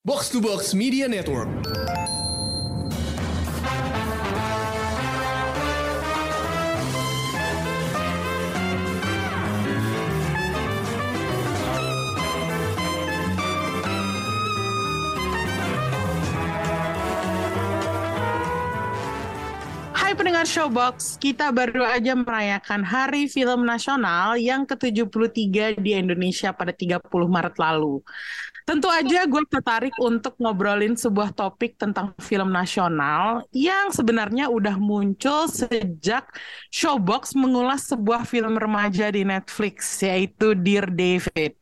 Box to Box Media Network. Hai pendengar Showbox, kita baru aja merayakan Hari Film Nasional yang ke-73 di Indonesia pada 30 Maret lalu. Tentu aja gue tertarik untuk ngobrolin sebuah topik tentang film nasional yang sebenarnya udah muncul sejak Showbox mengulas sebuah film remaja di Netflix, yaitu Dear David.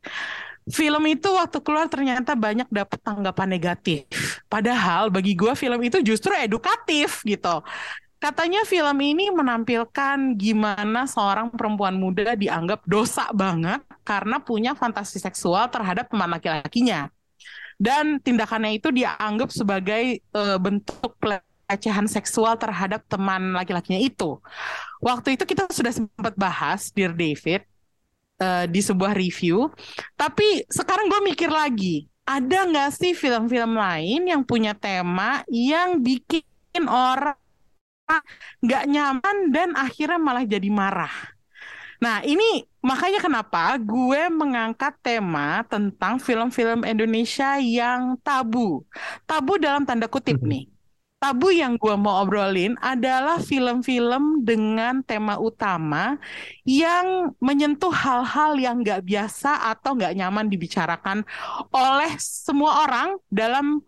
Film itu waktu keluar ternyata banyak dapat tanggapan negatif. Padahal bagi gue film itu justru edukatif gitu. Katanya film ini menampilkan gimana seorang perempuan muda dianggap dosa banget karena punya fantasi seksual terhadap teman laki-lakinya. Dan tindakannya itu dianggap sebagai uh, bentuk pelecehan seksual terhadap teman laki-lakinya itu. Waktu itu kita sudah sempat bahas Dear David uh, di sebuah review, tapi sekarang gue mikir lagi, ada nggak sih film-film lain yang punya tema yang bikin orang nggak nyaman dan akhirnya malah jadi marah. Nah ini makanya kenapa gue mengangkat tema tentang film-film Indonesia yang tabu. Tabu dalam tanda kutip nih. Tabu yang gue mau obrolin adalah film-film dengan tema utama yang menyentuh hal-hal yang nggak biasa atau nggak nyaman dibicarakan oleh semua orang dalam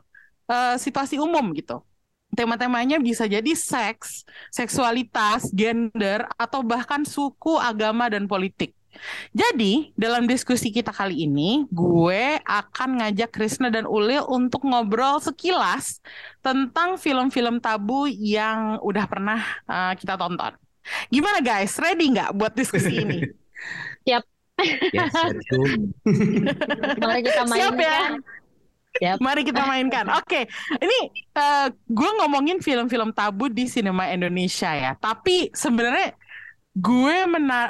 uh, situasi umum gitu tema-temanya bisa jadi seks, seksualitas, gender, atau bahkan suku, agama, dan politik. Jadi, dalam diskusi kita kali ini, gue akan ngajak Krisna dan Ulil untuk ngobrol sekilas tentang film-film tabu yang udah pernah uh, kita tonton. Gimana guys, ready nggak buat diskusi ini? Siap. Yes, Mari kita mainkan. Siap ya? Yep. Mari kita mainkan. Oke, okay. ini uh, gue ngomongin film-film tabu di sinema Indonesia ya. Tapi sebenarnya gue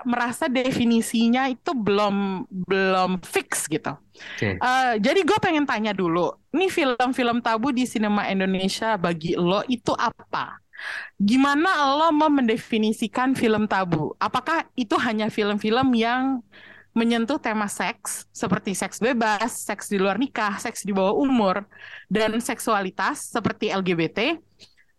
merasa definisinya itu belum belum fix gitu. Okay. Uh, eh, jadi gue pengen tanya dulu, ini film-film tabu di sinema Indonesia bagi lo itu apa? Gimana lo mau mendefinisikan film tabu? Apakah itu hanya film-film yang menyentuh tema seks seperti seks bebas, seks di luar nikah, seks di bawah umur, dan seksualitas seperti LGBT,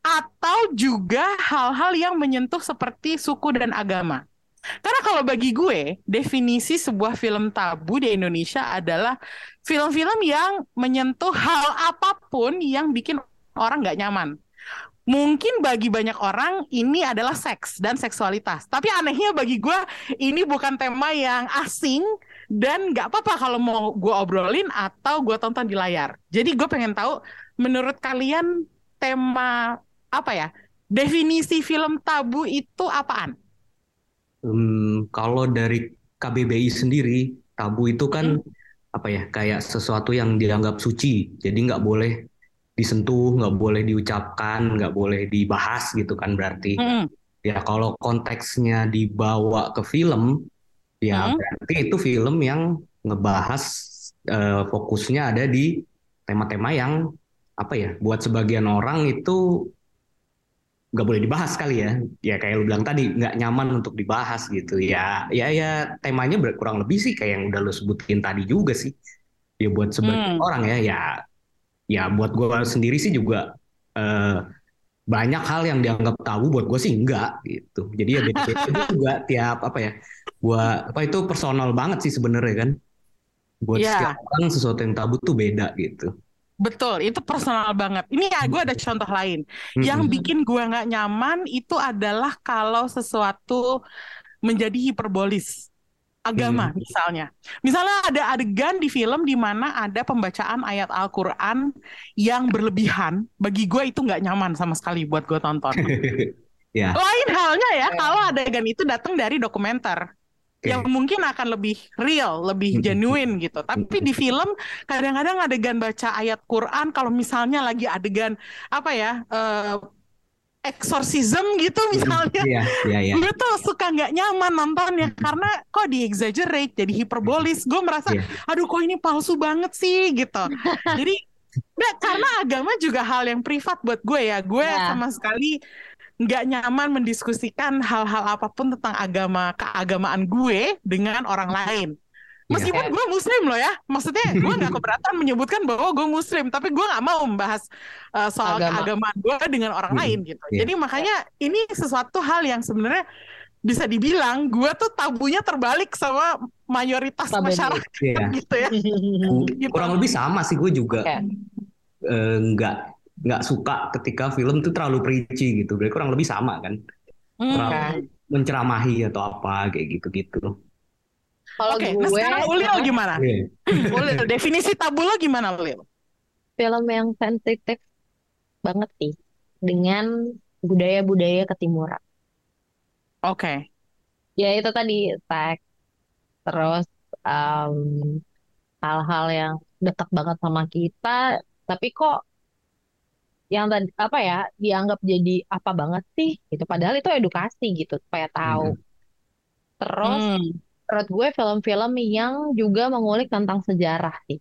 atau juga hal-hal yang menyentuh seperti suku dan agama. Karena kalau bagi gue, definisi sebuah film tabu di Indonesia adalah film-film yang menyentuh hal apa pun yang bikin orang nggak nyaman mungkin bagi banyak orang ini adalah seks dan seksualitas. Tapi anehnya bagi gue ini bukan tema yang asing dan nggak apa-apa kalau mau gue obrolin atau gue tonton di layar. Jadi gue pengen tahu menurut kalian tema apa ya definisi film tabu itu apaan? Hmm, kalau dari KBBI sendiri tabu itu kan hmm. apa ya kayak sesuatu yang dianggap suci, jadi nggak boleh disentuh, nggak boleh diucapkan, nggak boleh dibahas gitu kan berarti. Mm. Ya kalau konteksnya dibawa ke film, ya mm. berarti itu film yang ngebahas uh, fokusnya ada di tema-tema yang apa ya, buat sebagian orang itu nggak boleh dibahas kali ya. Ya kayak lu bilang tadi nggak nyaman untuk dibahas gitu. Ya ya ya temanya kurang lebih sih kayak yang udah lu sebutin tadi juga sih. Ya buat sebagian mm. orang ya ya ya buat gue sendiri sih juga uh, banyak hal yang dianggap tabu buat gue sih enggak gitu jadi ya beda juga tiap apa ya buat apa itu personal banget sih sebenarnya kan buat yeah. setiap orang sesuatu yang tabu tuh beda gitu Betul, itu personal banget. Ini ya, gue ada contoh lain. Yang bikin gue nggak nyaman itu adalah kalau sesuatu menjadi hiperbolis agama hmm. misalnya. Misalnya ada adegan di film di mana ada pembacaan ayat Al-Qur'an yang berlebihan, bagi gue itu nggak nyaman sama sekali buat gue tonton. yeah. Lain halnya ya yeah. kalau adegan itu datang dari dokumenter. Okay. Yang mungkin akan lebih real, lebih hmm. genuine gitu. Tapi di film kadang-kadang adegan baca ayat Quran kalau misalnya lagi adegan apa ya uh, exorcism gitu misalnya, yeah, yeah, yeah. gue tuh suka nggak nyaman nontonnya mm -hmm. karena kok di exaggerate jadi hiperbolis. Gue merasa, yeah. aduh kok ini palsu banget sih gitu. jadi Nggak, karena agama juga hal yang privat buat gue ya. Gue Ya. sama sekali nggak nyaman mendiskusikan hal-hal apa pun tentang agama keagamaan gue dengan orang lain. Iya. Meskipun gue muslim loh ya, maksudnya gue nggak keberatan menyebutkan bahwa gue muslim, tapi gue nggak mau membahas uh, soal Agama. keagamaan gue dengan orang Hmm, lain gitu. iya. Jadi makanya ini sesuatu hal yang sebenarnya bisa dibilang gue tuh tabunya terbalik sama mayoritas Tabu. masyarakat Iya. gitu ya. Gitu. Kurang lebih sama sih gue juga Oke. eh, nggak nggak suka ketika film tuh terlalu preachy gitu. Berarti kurang lebih sama kan. Hmm. Terlalu menceramahi atau apa kayak gitu-gitu. Kalau Oke, gue nah sekarang Ulil gimana? Ulil, definisi tabu lo gimana Ulil? film yang sensitif banget sih dengan budaya-budaya ketimuran. Oke. Ya itu tadi teks, terus em, hal-hal yang dekat banget sama kita, tapi kok yang tadi apa ya dianggap jadi apa banget sih gitu. Padahal itu edukasi gitu supaya tahu. Terus Hmm. Menurut gue film-film yang juga mengulik tentang sejarah sih.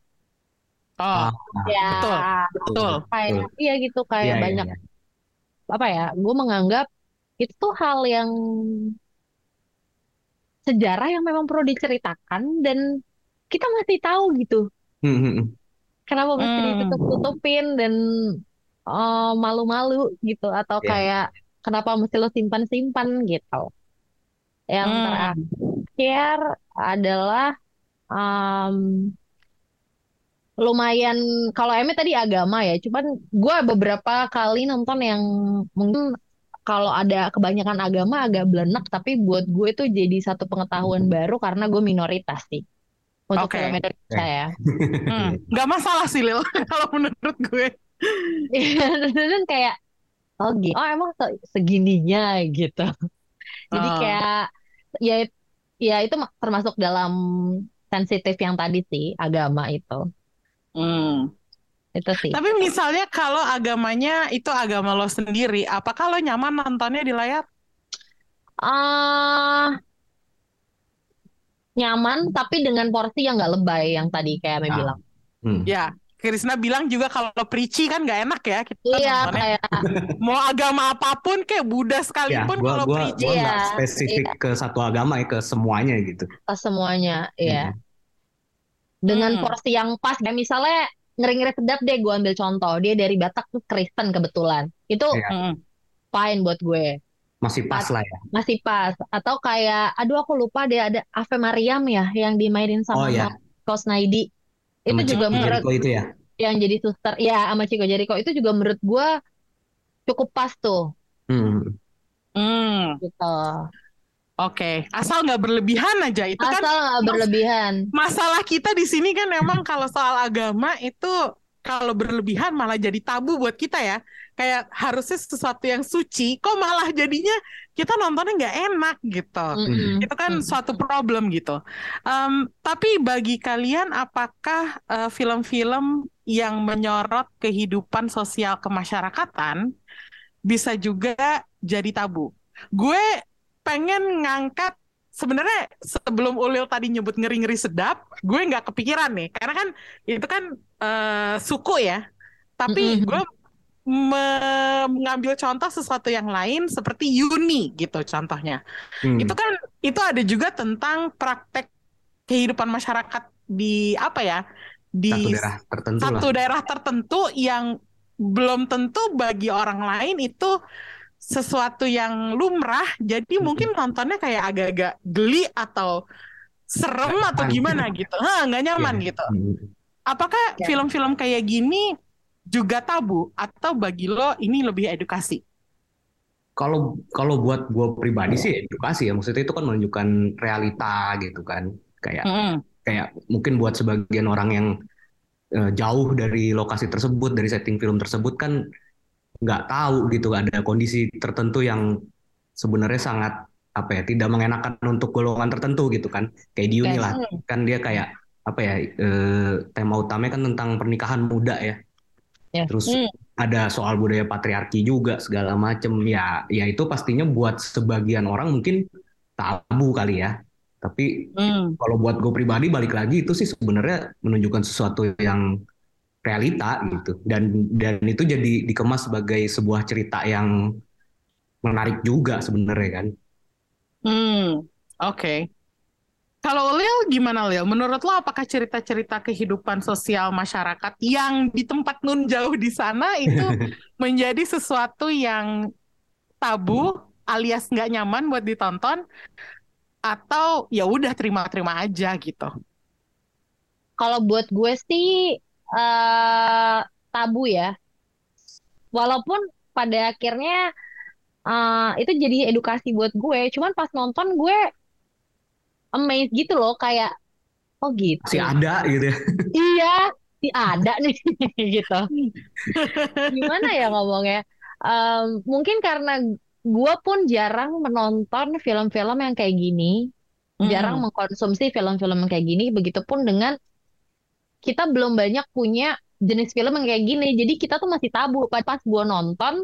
Oh, Ah, Ya, betul, betul. kayak iya gitu kayak iya, banyak iya. apa ya? Gue menganggap itu tuh hal yang sejarah yang memang perlu diceritakan dan kita masih tahu gitu. Hmm, hmm, hmm. Kenapa mesti Hmm. ditutup-tutupin dan eh, malu-malu gitu atau Iya. kayak kenapa mesti lo simpan-simpan gitu. Yang Hmm. terakhir adalah em, lumayan kalau Emi tadi agama ya, cuman gue beberapa kali nonton yang mungkin kalau ada kebanyakan agama agak belenek, tapi buat gue itu jadi satu pengetahuan baru karena gue minoritas sih untuk Oke. film Indonesia ya. Hmm. Nggak masalah sih Lil, kalau menurut gue. Iya, dan kayak oh gitu, oh emang se- segininya gitu. Jadi Ah. kayak ya ya itu ma- termasuk dalam sensitif yang tadi sih agama itu. Hmm. Itu sih. Tapi misalnya kalau agamanya itu agama lo sendiri, apakah lo nyaman nontonnya di layar? ah nyaman tapi dengan porsi yang nggak lebay yang tadi kayak Ame Ah. bilang. Hmm. Ya, Krisna bilang juga kalau preachy kan nggak enak ya kita Iya kayak Mau agama apa pun kayak Buddha Ya, sekalipun gua kalau gua preachy. gua Iya, spesifik ke satu agama ya, ke semuanya gitu. ke semuanya, ya. Hmm. Dengan Hmm. porsi yang pas. Kayak misalnya ngeri-ngeri sedap deh gue ambil contoh. Dia dari Batak tuh Kristen kebetulan. Itu Iya. Hmm. fine buat gue. Masih pas lah ya. Masih pas. Atau kayak, aduh aku lupa dia ada Ave Mariam ya yang dimainin Oh sama ya, Kos Naidi. Itu juga Chico menurut itu ya. yang jadi suster. Ya sama Chico Jericho. Itu juga menurut gue cukup pas tuh. Hmm. Hmm. Gitu. Oke, asal nggak berlebihan aja. Itu kan Asal nggak berlebihan. masalah kita di sini kan memang kalau soal agama itu kalau berlebihan malah jadi tabu buat kita ya. Kayak harusnya sesuatu yang suci, kok malah jadinya kita nontonnya nggak enak gitu. Mm-mm. Itu kan Mm. suatu problem gitu. Em, tapi bagi kalian, apakah eh, film-film yang menyorot kehidupan sosial kemasyarakatan bisa juga jadi tabu? Gue pengen ngangkat sebenarnya sebelum Ulil tadi nyebut ngeri-ngeri sedap, gue nggak kepikiran nih, karena kan itu kan eh, suku ya. Tapi Mm-mm. gue me- mengambil contoh sesuatu yang lain seperti Yuni gitu contohnya. Hmm. Itu kan itu ada juga tentang praktek kehidupan masyarakat di apa ya? Satu Di daerah tertentu lah. satu daerah tertentu yang belum tentu bagi orang lain itu sesuatu yang lumrah. Jadi Mm-mm. mungkin nontonnya kayak agak-agak geli atau serem atau nyaman. gimana gitu. Hah, nggak nyaman Iya. gitu. Hmm. Apakah Ya. film-film kayak gini juga tabu atau bagi lo ini lebih edukasi? Kalau kalau buat gue pribadi sih edukasi ya, maksudnya itu kan menunjukkan realita gitu kan, kayak Mm-mm. kayak mungkin buat sebagian orang yang eh, jauh dari lokasi tersebut, dari setting film tersebut kan nggak tahu gitu ada kondisi tertentu yang sebenarnya sangat apa ya tidak mengenakan untuk golongan tertentu gitu kan, kayak di Uni lah, kan dia kayak apa ya eh, tema utamanya kan tentang pernikahan muda ya, Yes. terus Hmm. ada soal budaya patriarki juga segala macem ya ya itu pastinya buat sebagian orang mungkin tabu kali ya tapi Hmm. kalau buat gue pribadi balik lagi itu sih sebenarnya menunjukkan sesuatu yang realita gitu dan dan itu jadi dikemas sebagai sebuah cerita yang menarik juga sebenarnya kan. Hmm, oke. Kalau Lil gimana Lil? Menurut lo apakah cerita-cerita kehidupan sosial masyarakat yang di tempat nun jauh di sana itu menjadi sesuatu yang tabu alias nggak nyaman buat ditonton atau ya udah terima-terima aja gitu? Kalau buat gue sih eh tabu ya. Walaupun pada akhirnya eh, itu jadi edukasi buat gue. Cuman pas nonton gue amazed gitu loh kayak oh gitu. Masih ada gitu ya. Iya, sih ada nih gitu. Gimana ya ngomongnya? Em, mungkin karena gue pun jarang menonton film-film yang kayak gini, jarang Hmm. mengkonsumsi film-film yang kayak gini. Begitupun dengan kita belum banyak punya jenis film yang kayak gini. Jadi kita tuh masih tabu. Pas pas gue nonton,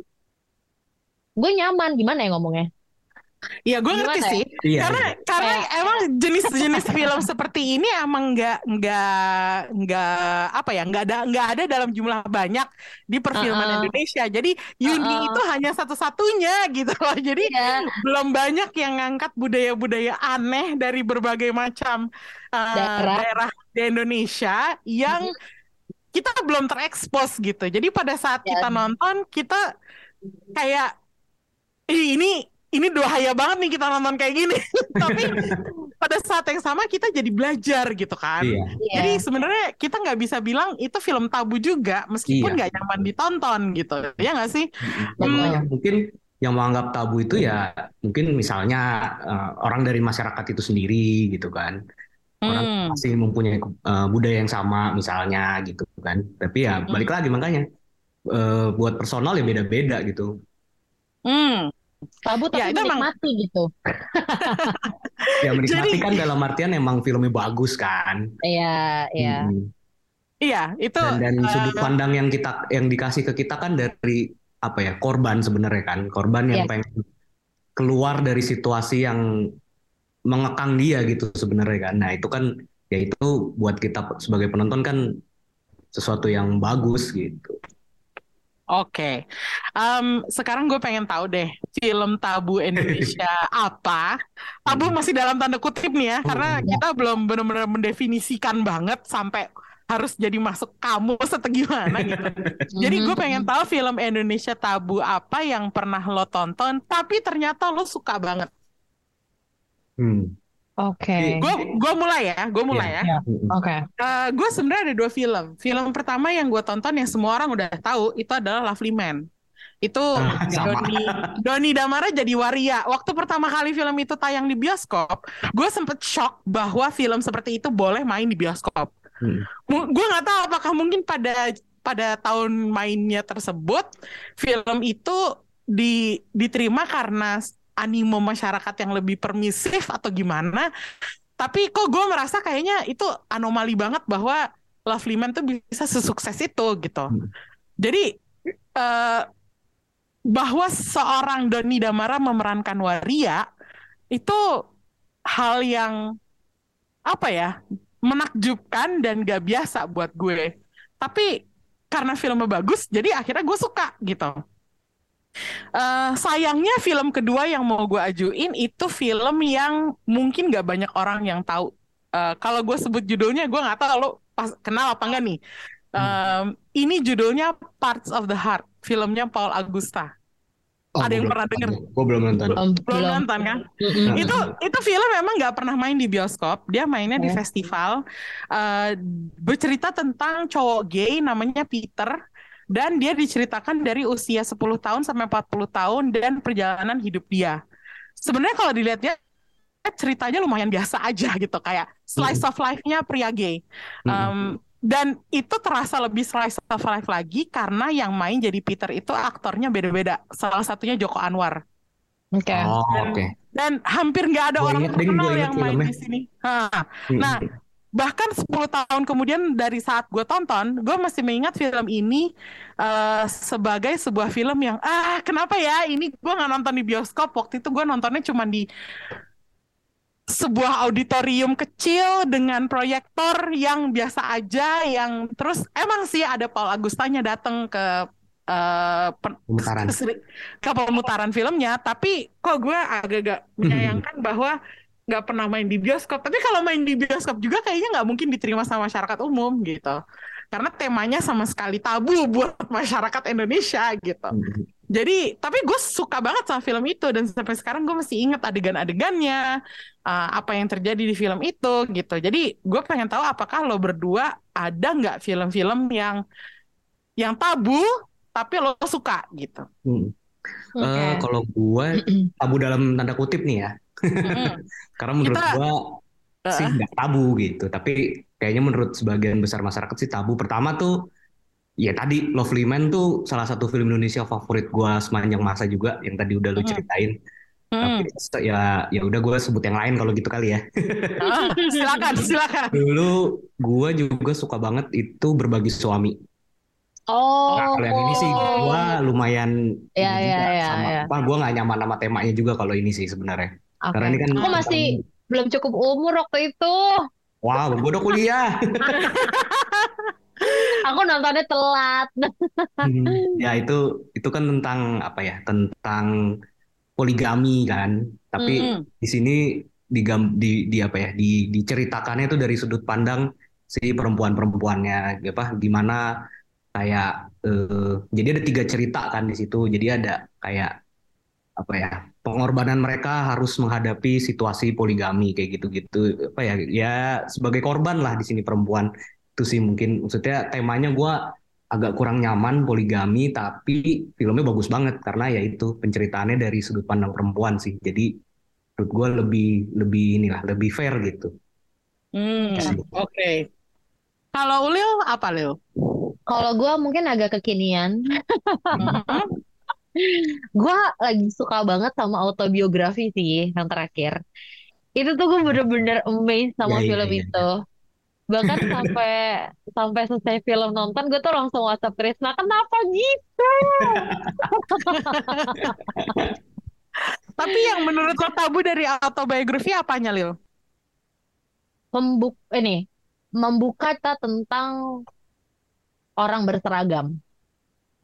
gue nyaman. Gimana ya ngomongnya? Ya gue ngerti ya? sih. Iya. Karena karena Kayak emang jenis-jenis film seperti ini emang nggak nggak nggak apa ya nggak ada nggak ada dalam jumlah banyak di perfilman Heeh, Indonesia. Jadi Yuni heeh. itu hanya satu-satunya gitu loh. Jadi Iya, belum banyak yang ngangkat budaya-budaya aneh dari berbagai macam uh, daerah. daerah di Indonesia yang kita belum terekspos gitu. Jadi pada saat Ya, kita nonton kita kayak Ih, ini ini bahaya banget nih kita nonton kayak gini. Tapi pada saat yang sama kita jadi belajar gitu kan. Iya. iya. Jadi sebenarnya kita nggak bisa bilang itu film tabu juga meskipun Iya. nggak nyaman ditonton gitu. Ya nggak sih? Dan Hmm, yang mungkin yang menganggap tabu itu ya mungkin misalnya eh, orang dari masyarakat itu sendiri gitu kan. Orang hmm, masih mempunyai eh, budaya yang sama misalnya gitu kan. Tapi ya balik lagi makanya eh, buat personal ya beda-beda gitu. hmm. Tabu Ya tapi emang menikmati gitu. Ya menikmati jadi kan dalam artian emang filmnya bagus kan. Iya, iya. Mm-mm. iya itu Dan dan sudut eh, pandang yang kita yang dikasih ke kita kan dari apa ya korban sebenarnya kan korban yang Yes. pengen keluar dari situasi yang mengekang dia gitu sebenarnya kan. Nah itu kan ya itu buat kita sebagai penonton kan sesuatu yang bagus gitu. Oke, Em, sekarang gue pengen tahu deh film tabu Indonesia apa? Tabu masih dalam tanda kutip nih ya, karena Ya. kita belum benar-benar mendefinisikan banget sampai harus jadi masuk kamus atau gimana gitu. Jadi gue Mhm, pengen tahu film Indonesia tabu apa yang pernah lo tonton, tapi ternyata lo suka banget. Hmm. Oke. Gue gue mulai ya, gue mulai Ya. ya. Mm-mm. oke. Eh, gue sebenarnya ada dua film. Film pertama yang gue tonton yang semua orang udah tahu itu adalah Lovely Man. Itu Ah. Doni Doni Damara jadi waria. Waktu pertama kali film itu tayang di bioskop, gue sempet shock bahwa film seperti itu boleh main di bioskop. Hmm. Gue nggak tahu apakah mungkin pada pada tahun mainnya tersebut film itu di, diterima karena animo masyarakat yang lebih permisif atau gimana. Tapi kok gue merasa kayaknya itu anomali banget bahwa Lovely Man tuh bisa sesukses itu gitu. Hmm. Jadi eh, bahwa seorang Doni Damara memerankan waria itu hal yang apa ya menakjubkan dan gak biasa buat gue. Tapi karena filmnya bagus, jadi akhirnya gue suka gitu. Eh, sayangnya film kedua yang mau gue ajuin itu film yang mungkin gak banyak orang yang tahu. Eh, kalau gue sebut judulnya, gue nggak tahu lo pas, kenal apa enggak nih. Em, ini judulnya Parts of the Heart, filmnya Paul Augusta. Oh, Ada yang belum pernah denger? Gue belum nonton. Belum, Belum belum. nonton kan? Mm-mm. Itu itu film memang nggak pernah main di bioskop, dia mainnya di Oke. festival. Eh, bercerita tentang cowok gay namanya Peter dan dia diceritakan dari usia 10 tahun sampai 40 tahun dan perjalanan hidup dia. Sebenarnya kalau dilihat dia ceritanya lumayan biasa aja gitu kayak slice of life-nya pria gay. Um, dan itu terasa lebih slice of life lagi karena yang main jadi Peter itu aktornya beda-beda. Salah satunya Joko Anwar. Oke. Oh, Dan oke. dan hampir nggak ada Gue orang terkenal yang main filmnya. di sini. Hah. Mm-mm. Nah, bahkan 10 tahun kemudian dari saat gue tonton, gue masih mengingat film ini eh, sebagai sebuah film yang ah kenapa ya? Ini gue nggak nonton di bioskop. Waktu itu gue nontonnya cuma di sebuah auditorium kecil dengan proyektor yang biasa aja yang terus emang sih ada Paul Agustanya datang ke uh, pemutaran. ke pemutaran filmnya. Tapi kok gue agak-agak menyayangkan bahwa nggak pernah main di bioskop tapi kalau main di bioskop juga kayaknya nggak mungkin diterima sama masyarakat umum gitu karena temanya sama sekali tabu buat masyarakat Indonesia gitu. Jadi, tapi gue suka banget sama film itu dan sampai sekarang gue masih inget adegan-adegannya, uh, apa yang terjadi di film itu gitu. Jadi, gue pengen tahu apakah lo berdua ada nggak film-film yang yang tabu tapi lo suka gitu. Hmm. Okay. Uh, kalau gue tabu dalam tanda kutip nih ya, karena menurut gue sih nggak tabu gitu. Tapi kayaknya menurut sebagian besar masyarakat sih tabu. Pertama tuh ya tadi Lovely Man tuh salah satu film Indonesia favorit gue sepanjang masa juga yang tadi udah lu ceritain. Hmm. Tapi ya ya udah gue sebut yang lain kalau gitu kali ya. Silakan silakan. Dulu gue juga suka banget itu berbagi suami. Oh. Nah, kalau yang ini sih gue lumayan ya, ya, ya, sama ya. apa gue nggak nyaman sama temanya juga kalau ini sih sebenarnya. Okay. Karena ini kan aku masih belum cukup umur waktu itu. Wow, gue udah kuliah. Aku nontonnya telat. hmm, ya itu itu kan tentang apa ya? Tentang poligami kan. Tapi mm. di sini di, di di apa ya? Di diceritakannya itu dari sudut pandang si perempuan-perempuannya apa gimana kayak eh, jadi ada tiga cerita kan di situ. Jadi ada kayak apa ya? pengorbanan mereka harus menghadapi situasi poligami kayak gitu-gitu apa ya ya sebagai korban lah di sini perempuan itu sih mungkin maksudnya temanya gue agak kurang nyaman poligami tapi filmnya bagus banget karena ya itu penceritaannya dari sudut pandang perempuan sih jadi menurut gue lebih lebih inilah lebih fair gitu. Hmm, Oke. Okay. Kalau Ulil apa Lil? Kalau gue mungkin agak kekinian. Mm-hmm. gue lagi suka banget sama autobiografi sih yang terakhir. Itu tuh gue bener-bener amazed sama ya, film ya, ya. itu bahkan sampai sampai selesai film nonton gue tuh langsung WhatsApp Krisna kenapa gitu tapi yang menurut lo tabu dari autobiografi apanya Lil membuk ini membuka tentang orang berseragam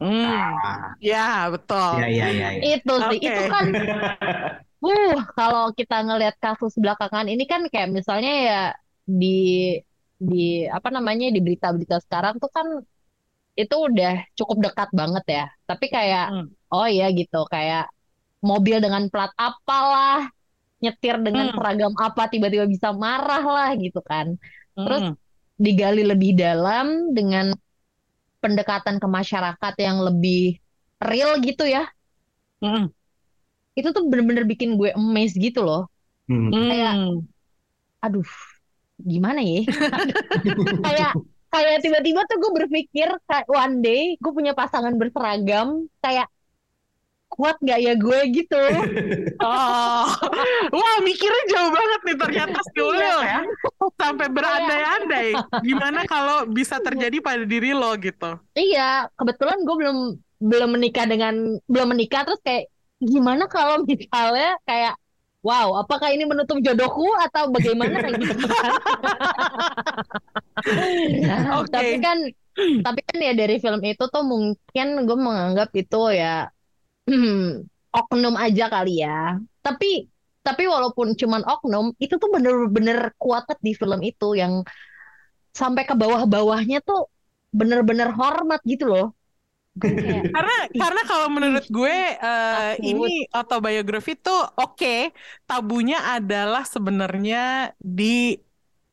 Hmm, ah. ya betul. Ya, ya, ya, ya. Itu sih, okay. itu kan, uh, kalau kita ngelihat kasus belakangan ini kan kayak misalnya ya di di apa namanya di berita-berita sekarang tuh kan itu udah cukup dekat banget ya. Tapi kayak hmm. oh iya gitu kayak mobil dengan plat apalah, nyetir dengan hmm. seragam apa tiba-tiba bisa marah lah gitu kan. Terus hmm. digali lebih dalam dengan pendekatan ke masyarakat yang lebih real gitu ya. Hmm. Itu tuh bener-bener bikin gue amazed gitu loh. Hmm. Kayak aduh gimana ya kayak kayak tiba-tiba tuh gue berpikir kayak one day gue punya pasangan berseragam kayak kuat gak ya gue gitu? Oh. Wah mikirnya jauh banget nih ternyata si Ulil ya. Sampai berandai-andai. Gimana kalau bisa terjadi pada diri lo gitu? Iya kebetulan gue belum belum menikah dengan belum menikah terus kayak gimana kalau misalnya kayak wow, apakah ini menutup jodohku atau bagaimana kayak gitu kan? okay. Tapi kan tapi kan ya dari film itu tuh mungkin gue menganggap itu ya oknum aja kali ya. Tapi tapi walaupun cuman oknum, itu tuh bener-bener kuat di film itu yang sampai ke bawah-bawahnya tuh bener-bener hormat gitu loh. Karena karena kalau menurut gue uh, ini autobiografi tuh oke. Okay, tabunya adalah sebenarnya di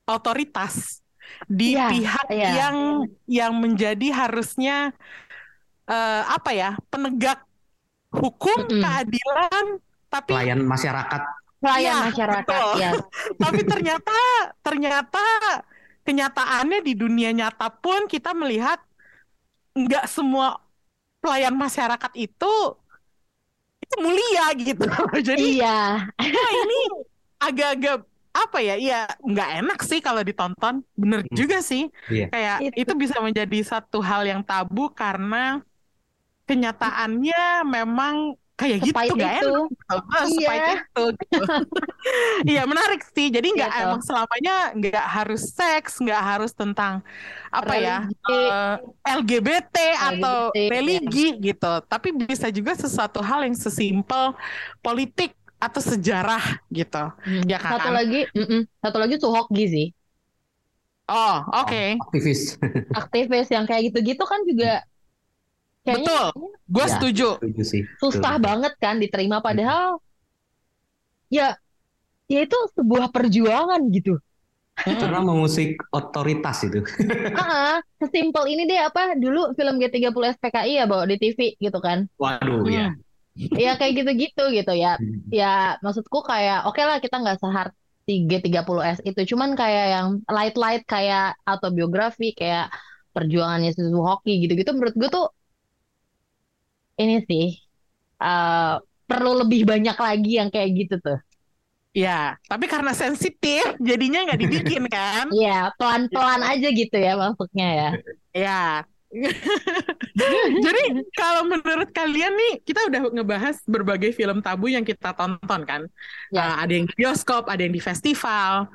otoritas di yeah, pihak yeah. yang yang menjadi harusnya uh, apa ya penegak hukum mm -hmm. keadilan tapi pelayan masyarakat pelayan ya, masyarakat ya tapi ternyata ternyata kenyataannya di dunia nyata pun kita melihat nggak semua pelayan masyarakat itu itu mulia gitu. Jadi iya. Nah ini agak-agak apa ya? Iya nggak enak sih kalau ditonton. Bener hmm. juga sih. Iya. Kayak itu. itu bisa menjadi satu hal yang tabu karena kenyataannya memang kayak gitu Sepahit nggak itu. enak gitu. Ah, Iya. itu gitu. Iya menarik sih. Jadi nggak Gitu. emang selamanya nggak harus seks, nggak harus tentang apa ya Religi. eh, LGBT atau LGBT, ya. religi gitu. Tapi bisa juga sesuatu hal yang sesimpel politik atau sejarah gitu. Hmm. Ya kan? Satu lagi, mm-mm. satu lagi Suhokgi sih. Oh oke. Aktivis. Aktivis yang kayak gitu-gitu kan juga kayaknya Betul. Gue Ya. setuju. Setuju sih. susah Betul. banget kan diterima padahal ya ya itu sebuah perjuangan gitu. Karena mengusik otoritas itu. Ah, sesimpel ini deh apa dulu film G30 SPKI ya bawa di TV gitu kan. Waduh ya. Ya kayak gitu-gitu gitu ya. Hmm. Ya maksudku kayak oke lah kita nggak sehard si G30S itu cuman kayak yang light-light kayak autobiografi kayak perjuangannya Suzu Hoki gitu-gitu menurut gue tuh ini sih eh, perlu lebih banyak lagi yang kayak gitu tuh. Ya, tapi karena sensitif jadinya nggak dibikin kan? Iya, pelan-pelan aja gitu ya maksudnya ya. Ya. Jadi kalau menurut kalian nih, kita udah ngebahas berbagai film tabu yang kita tonton kan. Ya. Uh, ada yang di bioskop, ada yang di festival.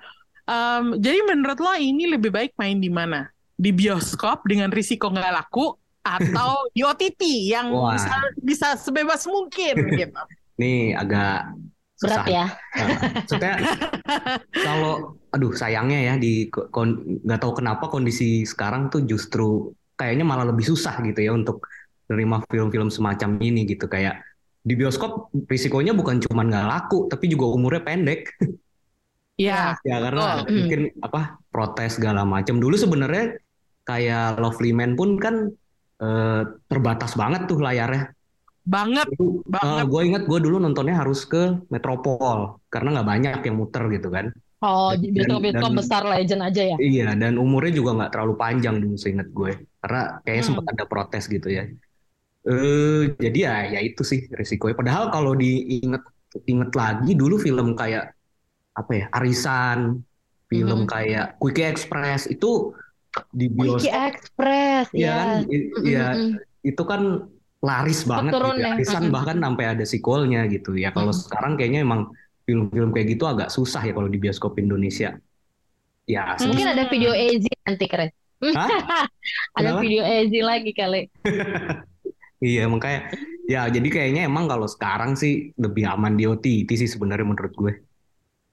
Um, jadi menurut lo ini lebih baik main di mana? Di bioskop dengan risiko nggak laku atau di OTT yang Wah. bisa, bisa sebebas mungkin gitu. Nih agak susah. Berat ya. Nah, maksudnya kalau aduh sayangnya ya di nggak tahu kenapa kondisi sekarang tuh justru kayaknya malah lebih susah gitu ya untuk menerima film-film semacam ini gitu kayak di bioskop risikonya bukan cuma nggak laku tapi juga umurnya pendek Ya, ya karena Oh. mungkin apa protes segala macam dulu sebenarnya kayak Lovely Man pun kan eh, terbatas banget tuh layarnya banget. itu Banget. gue ingat gue dulu nontonnya harus ke Metropol karena nggak banyak yang muter gitu kan Oh, bioskop-bioskop besar legend aja ya. Iya, dan umurnya juga nggak terlalu panjang dulu seingat gue. Karena kayaknya Hmm. sempat ada protes gitu ya. Eh, jadi ya, ya itu sih risikonya. Padahal kalau diinget inget lagi dulu film kayak apa ya, Arisan, film Mhm. kayak Quickie Express itu di Wiki bioskop, Express ya ya. kan, i- Mm-mm, ya mm-mm. itu kan laris banget turun gitu. ya. Arisan Mm-mm. bahkan sampai ada sequelnya gitu. Ya kalau Mm. sekarang kayaknya emang film-film kayak gitu agak susah ya kalau di bioskop Indonesia. Ya, Hmm. Mungkin ada video Ezi nanti keren. Hah? Ada Kenapa? video Ezi lagi kali. Iya makanya ya jadi kayaknya emang kalau sekarang sih lebih aman di OTT sih sebenarnya menurut gue.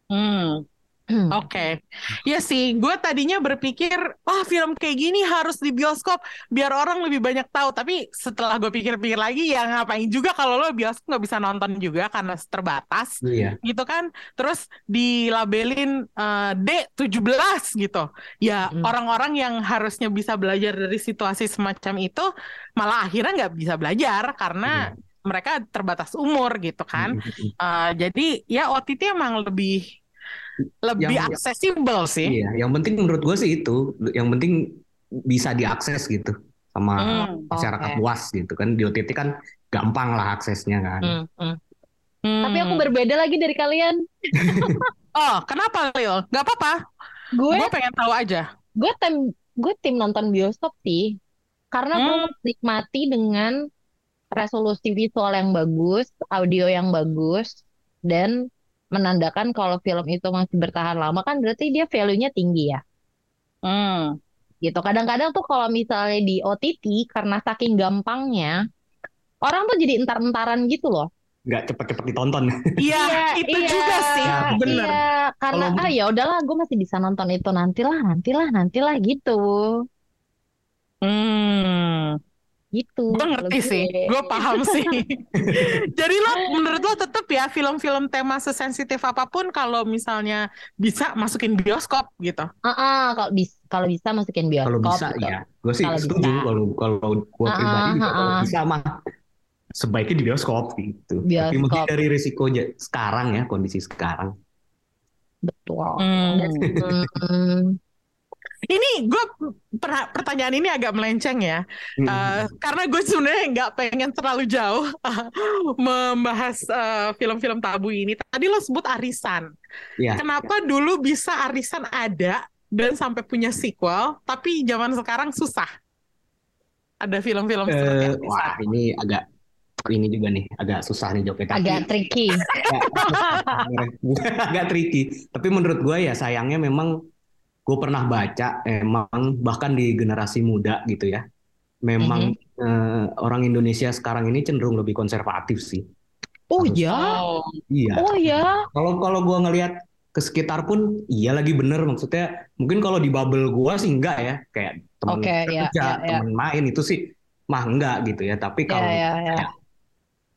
Hmm. Oke, ya sih. Gue tadinya berpikir, wah film kayak gini harus di bioskop biar orang lebih banyak tahu. Tapi setelah gue pikir-pikir lagi, ya ngapain juga kalau lo bioskop nggak bisa nonton juga karena terbatas, Iya. gitu kan? Terus dilabelin eh, D17 gitu. Ya orang-orang yang harusnya bisa belajar dari situasi semacam itu, malah akhirnya nggak bisa belajar karena mereka terbatas umur gitu kan. Eh, jadi ya OTT emang lebih lebih Yang- aksesibel sih. Iya, yang penting menurut gue sih itu, yang penting bisa diakses gitu sama Hmm, masyarakat oke. luas gitu kan. Di OTT kan gampang lah aksesnya kan. Hmm, hmm. Hmm. Tapi aku berbeda lagi dari kalian. Oh, kenapa Lil? Gak apa-apa. Gue Gue pengen tahu aja. gue tim gue tim nonton bioskop sih. Karena gue Hmm. menikmati dengan resolusi visual yang bagus, audio yang bagus, dan menandakan kalau film itu masih bertahan lama kan berarti dia value-nya tinggi ya. Hmm. gitu. Kadang-kadang tuh kalau misalnya di OTT karena saking gampangnya orang tuh jadi entar-entaran gitu loh. Nggak cepet-cepet ditonton. Iya, itu juga sih. Bener. Iya, karena Kalau- ah ya udahlah gue masih bisa nonton itu nantilah, nantilah, nantilah gitu. Hmm. Gitu. Gue kalau ngerti gue. sih. Gue paham sih. Jadi lo, menurut lo tetap ya film-film tema sesensitif apa pun kalau misalnya bisa masukin bioskop gitu. Ah, ah, kalau bisa kalau bisa masukin Kalau bioskop bisa gitu. ya, gue sih Kalau setuju. Kalau kalau gue Ah, pribadi juga ah, kalau bisa mah sebaiknya di bioskop gitu. Tapi Bioskop. menghindari risiko sekarang ya kondisi sekarang. Betul. Hmm. Dan, hmm, Ini gue per- pertanyaan ini agak melenceng ya. Hmm. Eh, karena gue sebenarnya nggak pengen terlalu jauh membahas eh, film-film tabu ini. Tadi lo sebut Arisan. Ya. Kenapa dulu bisa Arisan ada dan sampai punya sequel, tapi zaman sekarang susah? Ada film-film seperti Eh, Arisan. wah ini agak ini juga nih agak susah nih jawabnya. Tapi Agak tricky. agak tricky. Tapi menurut gue ya sayangnya memang gue pernah baca emang bahkan di generasi muda gitu ya. Memang eh, orang Indonesia sekarang ini cenderung lebih konservatif sih. Oh Harus- ya, Oh, Iya. oh ya. Kalau kalau gue ngelihat ke sekitar pun iya lagi bener maksudnya mungkin kalau di bubble gue sih enggak ya kayak teman Oke, ya, kerja ya, ya. teman main itu sih mah enggak gitu ya tapi Ya, kalau ya, ya.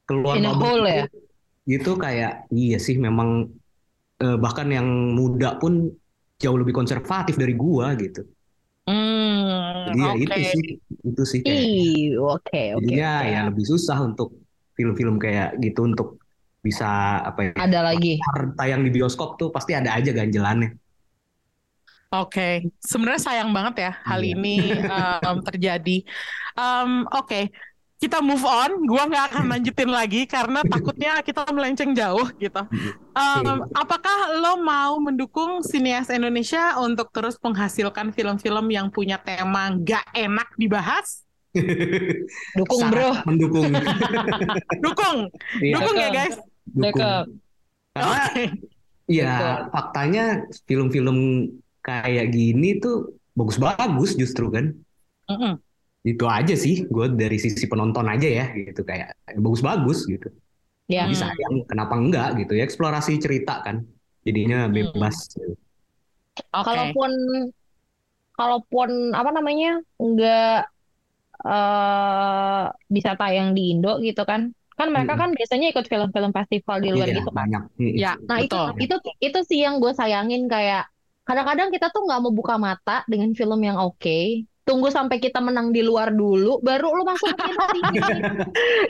keluar In bubble itu, ya. gitu kayak iya sih memang eh, bahkan yang muda pun jauh lebih konservatif dari gua gitu hmm, jadi ya itu sih itu sih kayak oke, oke, jadinya oke. ya lebih susah untuk film-film kayak gitu untuk bisa apa ya Ada lagi. tayang di bioskop tuh pasti ada aja ganjelannya Oke, sebenarnya sayang banget ya hal Iya. ini um, terjadi. Um, Oke, kita move on. Gua nggak akan lanjutin lagi karena takutnya kita melenceng jauh gitu. Um, apakah lo mau mendukung sinias Indonesia untuk terus menghasilkan film-film yang punya tema nggak enak dibahas? Dukung Sangat bro. mendukung Dukung, Iya, dukung ya Dukung. guys. dukung karena Oke. ya faktanya film-film kayak gini tuh bagus-bagus justru kan Mm-mm. Itu aja sih gue dari sisi penonton aja ya gitu kayak bagus-bagus gitu Ya. jadi sayang kenapa enggak gitu ya eksplorasi cerita kan jadinya bebas gitu. Oke. Kalaupun kalaupun apa namanya nggak eh bisa tayang di Indo gitu kan? Kan mereka kan biasanya ikut film-film festival di luar Iya, gitu kan. banyak Mm. Ya, Nah itu betul. itu itu sih yang gue sayangin kayak kadang-kadang kita tuh nggak mau buka mata dengan film yang oke. Tunggu sampai kita menang di luar dulu, baru lu masuk ke sini.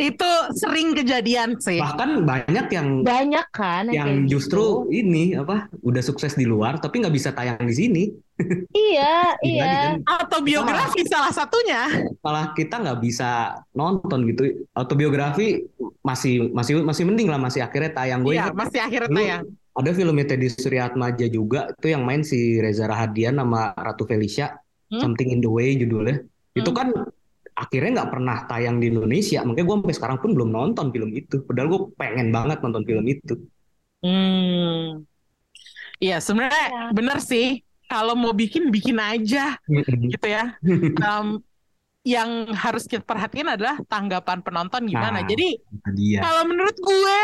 Itu sering kejadian sih. bahkan banyak yang Banyak kan yang kayak justru gitu. ini apa udah sukses di luar tapi nggak bisa tayang di sini Iya, iya. kan Autobiografi salah satunya. malah kita nggak bisa nonton gitu autobiografi masih masih masih mending lah masih akhirnya tayang gue Iya, ingat masih akhirnya dulu tayang. ada filmnya Teddy Suryatmaja juga itu yang main si Reza Rahadian sama Ratu Felicia Hmm? Something in the Way judulnya itu Hmm. kan akhirnya nggak pernah tayang di Indonesia makanya gue sampai sekarang pun belum nonton film itu padahal gue pengen banget nonton film itu Hmm. Iya, sebenarnya Ya. bener sih. Kalau mau bikin, bikin aja gitu ya. Em, yang harus kita perhatiin adalah tanggapan penonton gimana. Nah, Jadi Itu dia kalau menurut gue,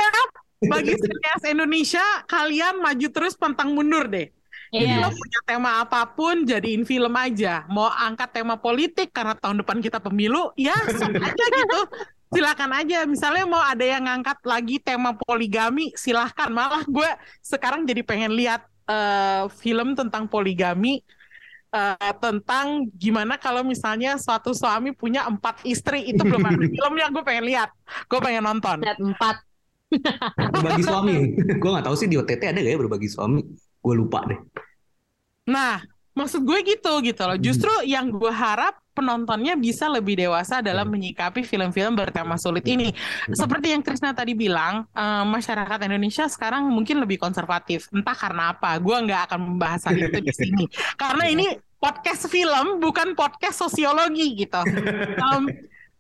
bagi sinias Indonesia, kalian maju terus pantang mundur deh. Jadi Iya. lo punya tema apa pun, jadiin film aja. Mau angkat tema politik karena tahun depan kita pemilu, ya sok aja gitu. Silakan aja. Misalnya mau ada yang ngangkat lagi tema poligami, silahkan. Malah gue sekarang jadi pengen lihat eh, film tentang poligami, eh, tentang gimana kalau misalnya suatu suami punya empat istri. Itu belum ada film yang gue pengen lihat. Gue pengen nonton. Set empat. berbagi suami gue nggak tahu sih di OTT ada gak ya berbagi suami gue lupa deh Nah, maksud gue gitu gitu loh. Justru yang gue harap penontonnya bisa lebih dewasa dalam menyikapi film-film bertema sulit ini. Seperti yang Krisna tadi bilang, eh, masyarakat Indonesia sekarang mungkin lebih konservatif. Entah karena apa. Gue nggak akan membahas hal itu di sini. Karena ini podcast film, bukan podcast sosiologi gitu. Em,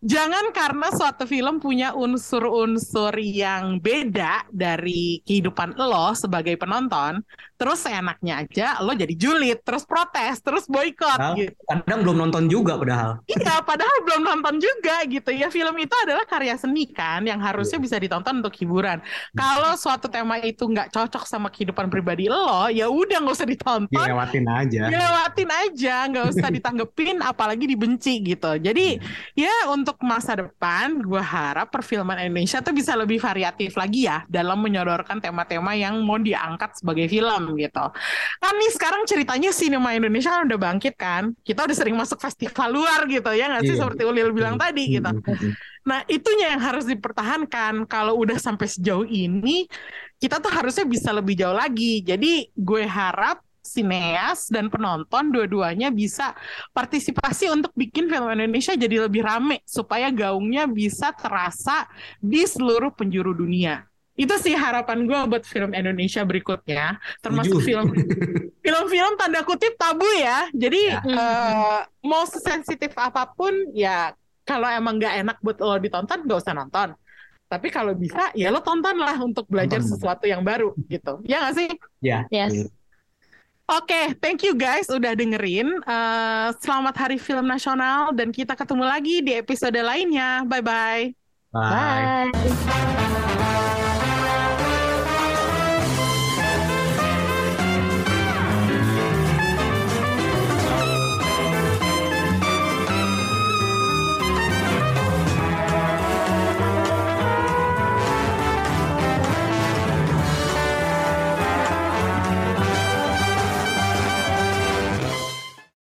Jangan karena suatu film punya unsur-unsur yang beda dari kehidupan lo sebagai penonton, terus seenaknya aja lo jadi julid, terus protes, terus boykot Padahal gitu. kadang belum nonton juga padahal Iya, padahal belum nonton juga gitu ya. Film itu adalah karya seni kan yang harusnya bisa ditonton untuk hiburan. Kalau suatu tema itu nggak cocok sama kehidupan pribadi lo, ya udah nggak usah ditonton. dilewatin aja Dilewatin aja, nggak usah ditanggepin, apalagi dibenci gitu. Jadi ya untuk masa depan, gue harap perfilman Indonesia tuh bisa lebih variatif lagi ya dalam menyodorkan tema-tema yang mau diangkat sebagai film gitu. Kan nih sekarang ceritanya sinema Indonesia kan udah bangkit kan, kita udah sering masuk festival luar gitu ya nggak sih Iya. seperti Ulil bilang tadi gitu. Nah, itunya yang harus dipertahankan. Kalau udah sampai sejauh ini, kita tuh harusnya bisa lebih jauh lagi. Jadi, gue harap sineas dan penonton dua-duanya bisa partisipasi untuk bikin film Indonesia jadi lebih rame supaya gaungnya bisa terasa di seluruh penjuru dunia. Itu sih harapan gue buat film Indonesia berikutnya, termasuk film film-film tanda kutip tabu ya. Jadi Ya. eh, mau sesensitif apa pun ya kalau emang nggak enak buat lo ditonton gak usah nonton. Tapi kalau bisa ya lo tontonlah untuk belajar Tonton. sesuatu yang baru gitu. Ya nggak sih? Ya. Yes. Oke, thank you guys udah dengerin. Eh, selamat Hari Film Nasional dan kita ketemu lagi di episode lainnya. Bye-bye. Bye. Bye.